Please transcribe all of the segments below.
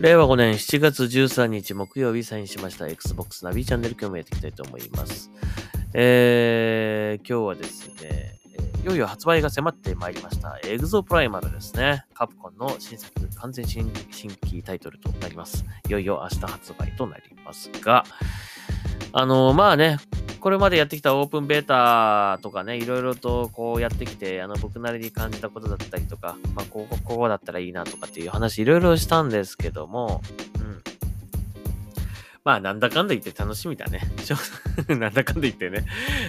令和5年7月13日木曜日サインしました Xbox ナビチャンネル今日もやっていきたいと思います。えー、今日はですね、いよいよ発売が迫ってまいりました。エグゾプライマルですね。カプコンの新作完全新新規タイトルとなります。いよいよ明日発売となりますが、あのまあね、これまでやってきたオープンベータとかね、いろいろとこうやってきて、あの僕なりに感じたことだったりとか、まあここ、ここだったらいいなとかっていう話いろいろしたんですけども、うん。まあなんだかんだ言って楽しみだね。なんだかんだ言ってね。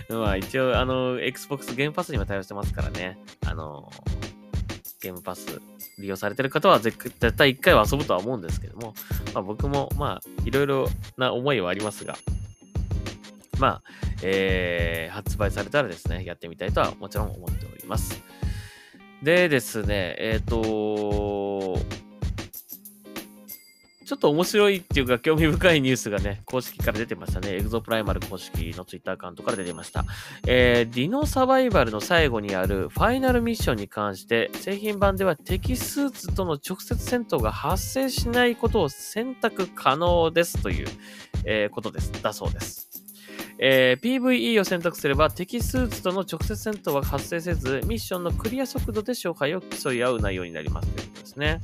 まあ一応あの、Xbox ゲームパスにも対応してますからね。あの、ゲームパス利用されてる方は絶絶対一回は遊ぶとは思うんですけども、まあ僕もまあいろいろな思いはありますが、まあ、えー、発売されたらですね、やってみたいとはもちろん思っております。でですね、えっ、とちょっと面白いっていうか興味深いニュースがね、公式から出てましたね。エグゾプライマル公式のツイッターアカウントから出てました。えー、ディノサバイバルの最後にあるファイナルミッションに関して、製品版では敵スーツとの直接戦闘が発生しないことを選択可能ですという、えーことです。だそうです。えー PVE を選択すれば敵スーツとの直接戦闘は発生せず、ミッションのクリア速度で勝敗を競い合う内容になりますということですね。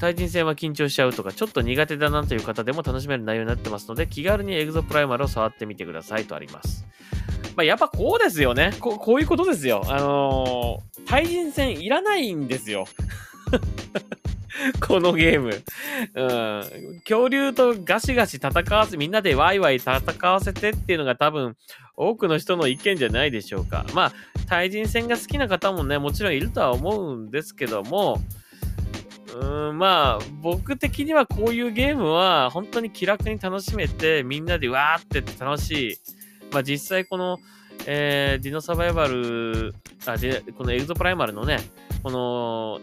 対人戦は緊張しちゃうとか、ちょっと苦手だなという方でも楽しめる内容になってますので、気軽にエグゾプライマルを触ってみてくださいとあります。まあ、やっぱこうですよね。ここういうことですよ。あのー対人戦いらないんですよ。このゲーム。うん。恐竜とガシガシ戦わせ、みんなでワイワイ戦わせてっていうのが多分、多くの人の意見じゃないでしょうか。まあ、対人戦が好きな方もね、もちろんいるとは思うんですけども、うん、まあ、僕的にはこういうゲームは本当に気楽に楽しめて、みんなでわーって楽しい。まあ実際この、えー、ディノサバイバル、あ、このエグゾプライマルのね、この、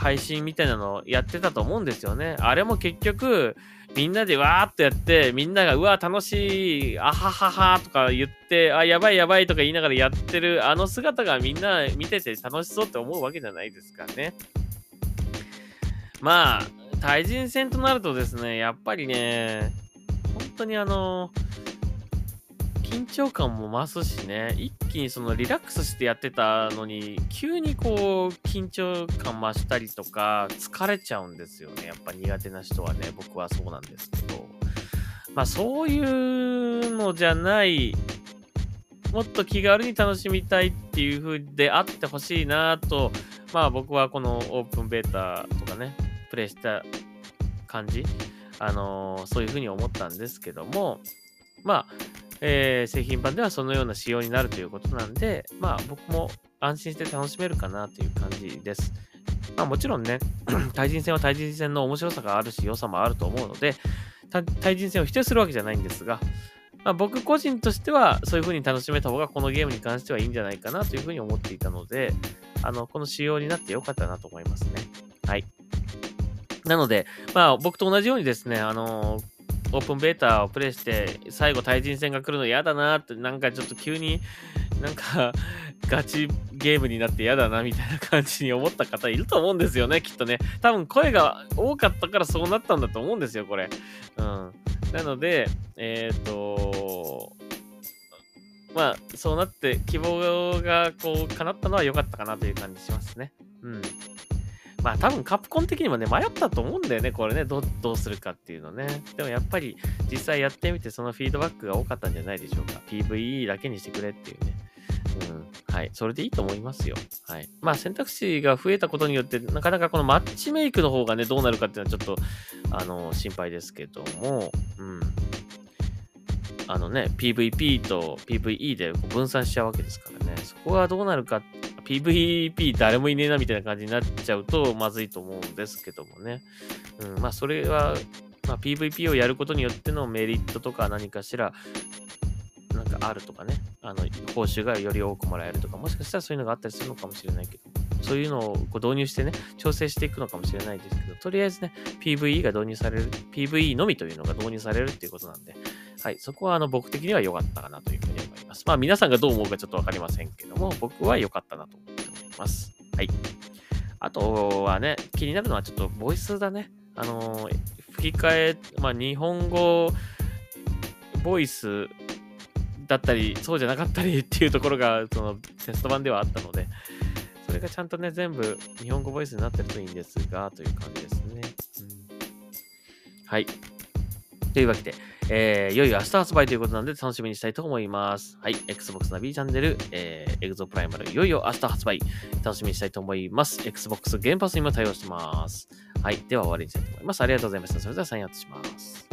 配信みたいなのやってたと思うんですよね。あれも結局、みんなでわーっとやって、みんなが、うわ、楽しい、あはははとか言って、あ、やばいやばいとか言いながらやってる、あの姿がみんな見てて楽しそうって思うわけじゃないですかね。まあ、対人戦となるとですね、やっぱりね、本当にあの、緊張感も増すしね、一気にそのリラックスしてやってたのに、急にこう、緊張感増したりとか、疲れちゃうんですよね。やっぱ苦手な人はね、僕はそうなんですけど。まあ、そういうのじゃない、もっと気軽に楽しみたいっていう風であってほしいなと、まあ僕はこのオープンベータとかね、プレイした感じ、あのーそういう風に思ったんですけども、まあ、えー製品版ではそのような仕様になるということなんで、まあ僕も安心して楽しめるかなという感じです。まあもちろんね、対人戦は対人戦の面白さがあるし、良さもあると思うので、対人戦を否定するわけじゃないんですが、まあ、僕個人としてはそういう風に楽しめた方がこのゲームに関してはいいんじゃないかなという風に思っていたので、あの、この仕様になってよかったなと思いますね。はい。なので、まあ僕と同じようにですね、あのオープンベータをプレイして、最後対人戦が来るの嫌だなって、なんかちょっと急になんか ガチゲームになって嫌だなみたいな感じに思った方いると思うんですよね、きっとね。多分声が多かったからそうなったんだと思うんですよ、これ。うん。なので、えっ、と、まあ、そうなって希望がこう叶ったのは良かったかなという感じしますね。うん。まあ多分カプコン的にもね、迷ったと思うんだよね、これね、どうどうするかっていうのね。でもやっぱり実際やってみてそのフィードバックが多かったんじゃないでしょうか。PVE だけにしてくれっていうね。うん。はい。それでいいと思いますよ。はい。まあ選択肢が増えたことによって、なかなかこのマッチメイクの方がね、どうなるかっていうのはちょっと、あの、心配ですけども、うん。あのね、PVP と PVE で分散しちゃうわけですからね。そこがどうなるかっ、PVP 誰もいねえなみたいな感じになっちゃうとまずいと思うんですけどもね。うん、まあそれは、まあ、PVP をやることによってのメリットとか何かしら、なんかあるとかね、あの、報酬がより多くもらえるとか、もしかしたらそういうのがあったりするのかもしれないけど、そういうのをこう導入してね、調整していくのかもしれないですけど、とりあえずね、PVE が導入される、PVE のみというのが導入されるっていうことなんで、はい、そこはあの僕的には良かったかなというふうにます。まあ皆さんがどう思うかちょっとわかりませんけども、僕は良かったなと思っております。はい。あとはね、気になるのはちょっとボイスだね。あのー、吹き替え、まあ、日本語、ボイスだったり、そうじゃなかったりっていうところが、そのテスト版ではあったので、それがちゃんとね、全部日本語ボイスになってるといいんですが、という感じですね。うん、はい。というわけで、えー、いよいよ明日発売ということなんで楽しみにしたいと思います。はい。Xbox ナビチャンネル、えー、エグゾプライマル、いよいよ明日発売、楽しみにしたいと思います。Xbox 原発にも対応してます。はい。では終わりにしたいと思います。ありがとうございました。それではサインアウトします。